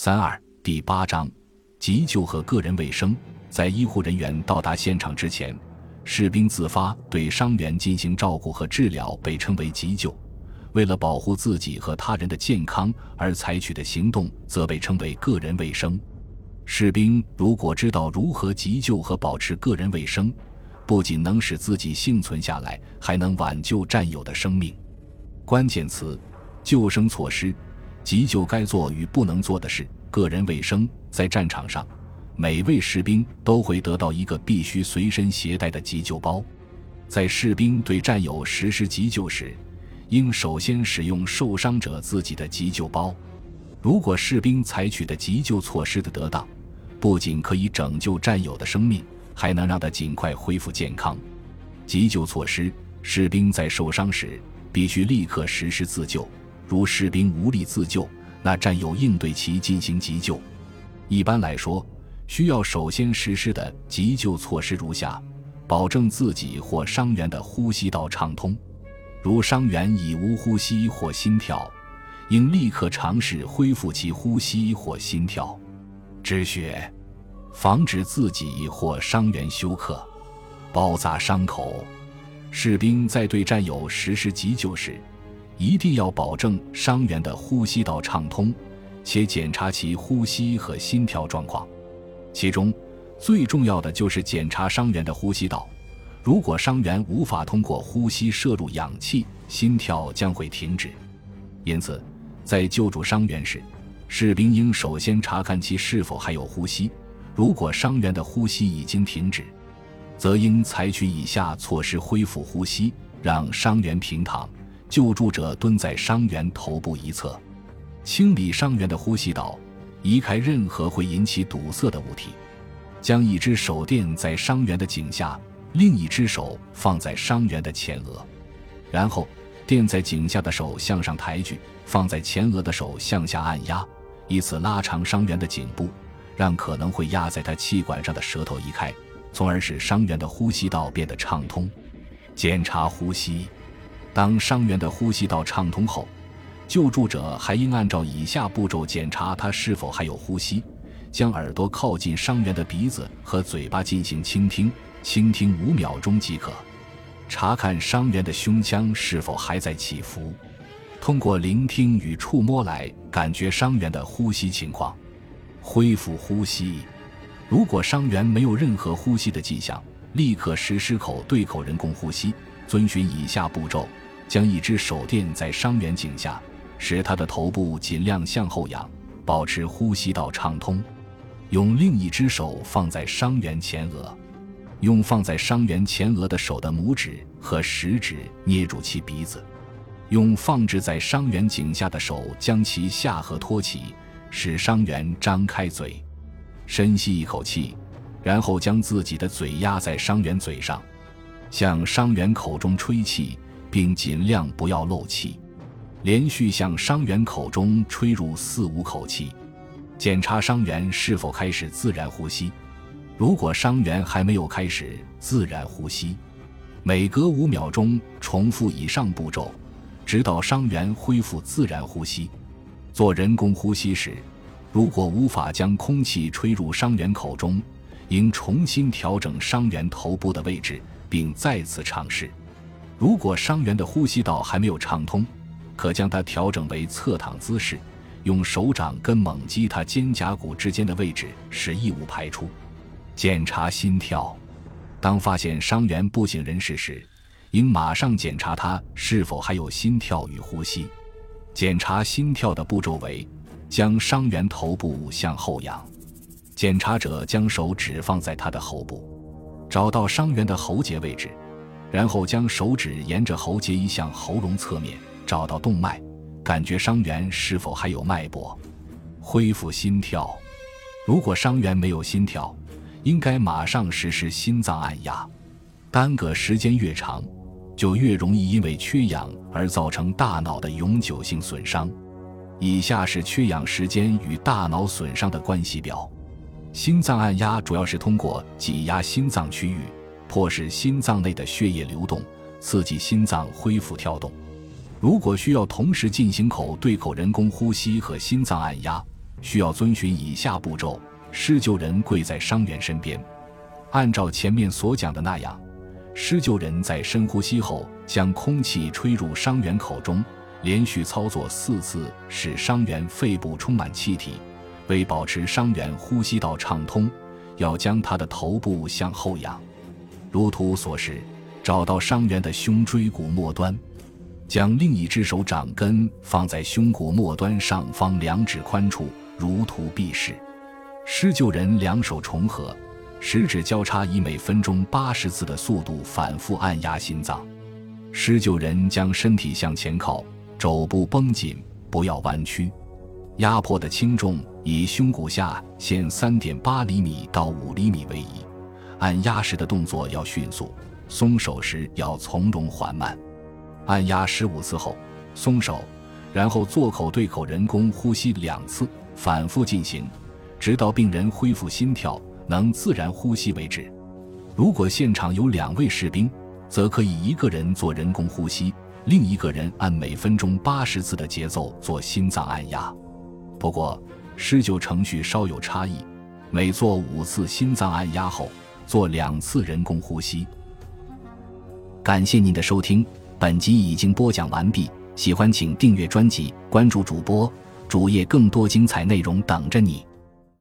三二第八章急救和个人卫生。在医护人员到达现场之前，士兵自发对伤员进行照顾和治疗，被称为急救。为了保护自己和他人的健康而采取的行动，则被称为个人卫生。士兵如果知道如何急救和保持个人卫生，不仅能使自己幸存下来，还能挽救战友的生命。关键词：救生措施。急救该做与不能做的事。个人卫生。在战场上，每位士兵都会得到一个必须随身携带的急救包。在士兵对战友实施急救时，应首先使用受伤者自己的急救包。如果士兵采取的急救措施的得当，不仅可以拯救战友的生命，还能让他尽快恢复健康。急救措施：士兵在受伤时必须立刻实施自救。如士兵无力自救，那战友应对其进行急救。一般来说，需要首先实施的急救措施如下：保证自己或伤员的呼吸道畅通。如伤员已无呼吸或心跳，应立刻尝试恢复其呼吸或心跳。止血，防止自己或伤员休克。包扎伤口。士兵在对战友实施急救时，一定要保证伤员的呼吸道畅通。且检查其呼吸和心跳状况，其中最重要的就是检查伤员的呼吸道。如果伤员无法通过呼吸摄入氧气，心跳将会停止。因此，在救助伤员时，士兵应首先查看其是否还有呼吸。如果伤员的呼吸已经停止，则应采取以下措施恢复呼吸：让伤员平躺，救助者蹲在伤员头部一侧。清理伤员的呼吸道，移开任何会引起堵塞的物体，将一只手垫在伤员的颈下，另一只手放在伤员的前额，然后垫在颈下的手向上抬举，放在前额的手向下按压，以此拉长伤员的颈部，让可能会压在他气管上的舌头移开，从而使伤员的呼吸道变得畅通。检查呼吸，当伤员的呼吸道畅通后。救助者还应按照以下步骤检查他是否还有呼吸：将耳朵靠近伤员的鼻子和嘴巴进行倾听，倾听五秒钟即可；查看伤员的胸腔是否还在起伏，通过聆听与触摸来感觉伤员的呼吸情况。恢复呼吸，如果伤员没有任何呼吸的迹象，立刻实施口对口人工呼吸。遵循以下步骤：将一只手垫在伤员颈下。使他的头部尽量向后仰，保持呼吸道畅通。用另一只手放在伤员前额，用放在伤员前额的手的拇指和食指捏住其鼻子，用放置在伤员颈下的手将其下颌托起，使伤员张开嘴，深吸一口气，然后将自己的嘴压在伤员嘴上，向伤员口中吹气，并尽量不要漏气。连续向伤员口中吹入四五口气，检查伤员是否开始自然呼吸。如果伤员还没有开始自然呼吸，每隔五秒钟重复以上步骤，直到伤员恢复自然呼吸。做人工呼吸时，如果无法将空气吹入伤员口中，应重新调整伤员头部的位置，并再次尝试。如果伤员的呼吸道还没有畅通，可将它调整为侧躺姿势，用手掌跟猛击他肩胛骨之间的位置，使异物排出。检查心跳，当发现伤员不省人事时，应马上检查他是否还有心跳与呼吸。检查心跳的步骤为：将伤员头部向后仰，检查者将手指放在他的喉部，找到伤员的喉结位置，然后将手指沿着喉结移向喉咙侧面。找到动脉，感觉伤员是否还有脉搏，恢复心跳。如果伤员没有心跳，应该马上实施心脏按压。耽搁时间越长，就越容易因为缺氧而造成大脑的永久性损伤。以下是缺氧时间与大脑损伤的关系表：心脏按压主要是通过挤压心脏区域，迫使心脏内的血液流动，刺激心脏恢复跳动。如果需要同时进行口对口人工呼吸和心脏按压，需要遵循以下步骤：施救人跪在伤员身边，按照前面所讲的那样，施救人在深呼吸后，将空气吹入伤员口中，连续操作四次，使伤员肺部充满气体。为保持伤员呼吸道畅通，要将他的头部向后仰，如图所示，找到伤员的胸椎骨末端。将另一只手掌根放在胸骨末端上方两指宽处，如图必示。施救人两手重合，十指交叉，以每分钟八十次的速度反复按压心脏。施救人将身体向前靠，肘部绷紧，不要弯曲。压迫的轻重以胸骨下限三点八厘米到五厘米为宜。按压时的动作要迅速，松手时要从容缓慢。按压十五次后松手，然后做口对口人工呼吸两次，反复进行，直到病人恢复心跳能自然呼吸为止。如果现场有两位士兵，则可以一个人做人工呼吸，另一个人按每分钟八十次的节奏做心脏按压。不过施救程序稍有差异，每做五次心脏按压后，做两次人工呼吸。感谢您的收听。本集已经播讲完毕，喜欢请订阅专辑，关注主播主页，更多精彩内容等着你。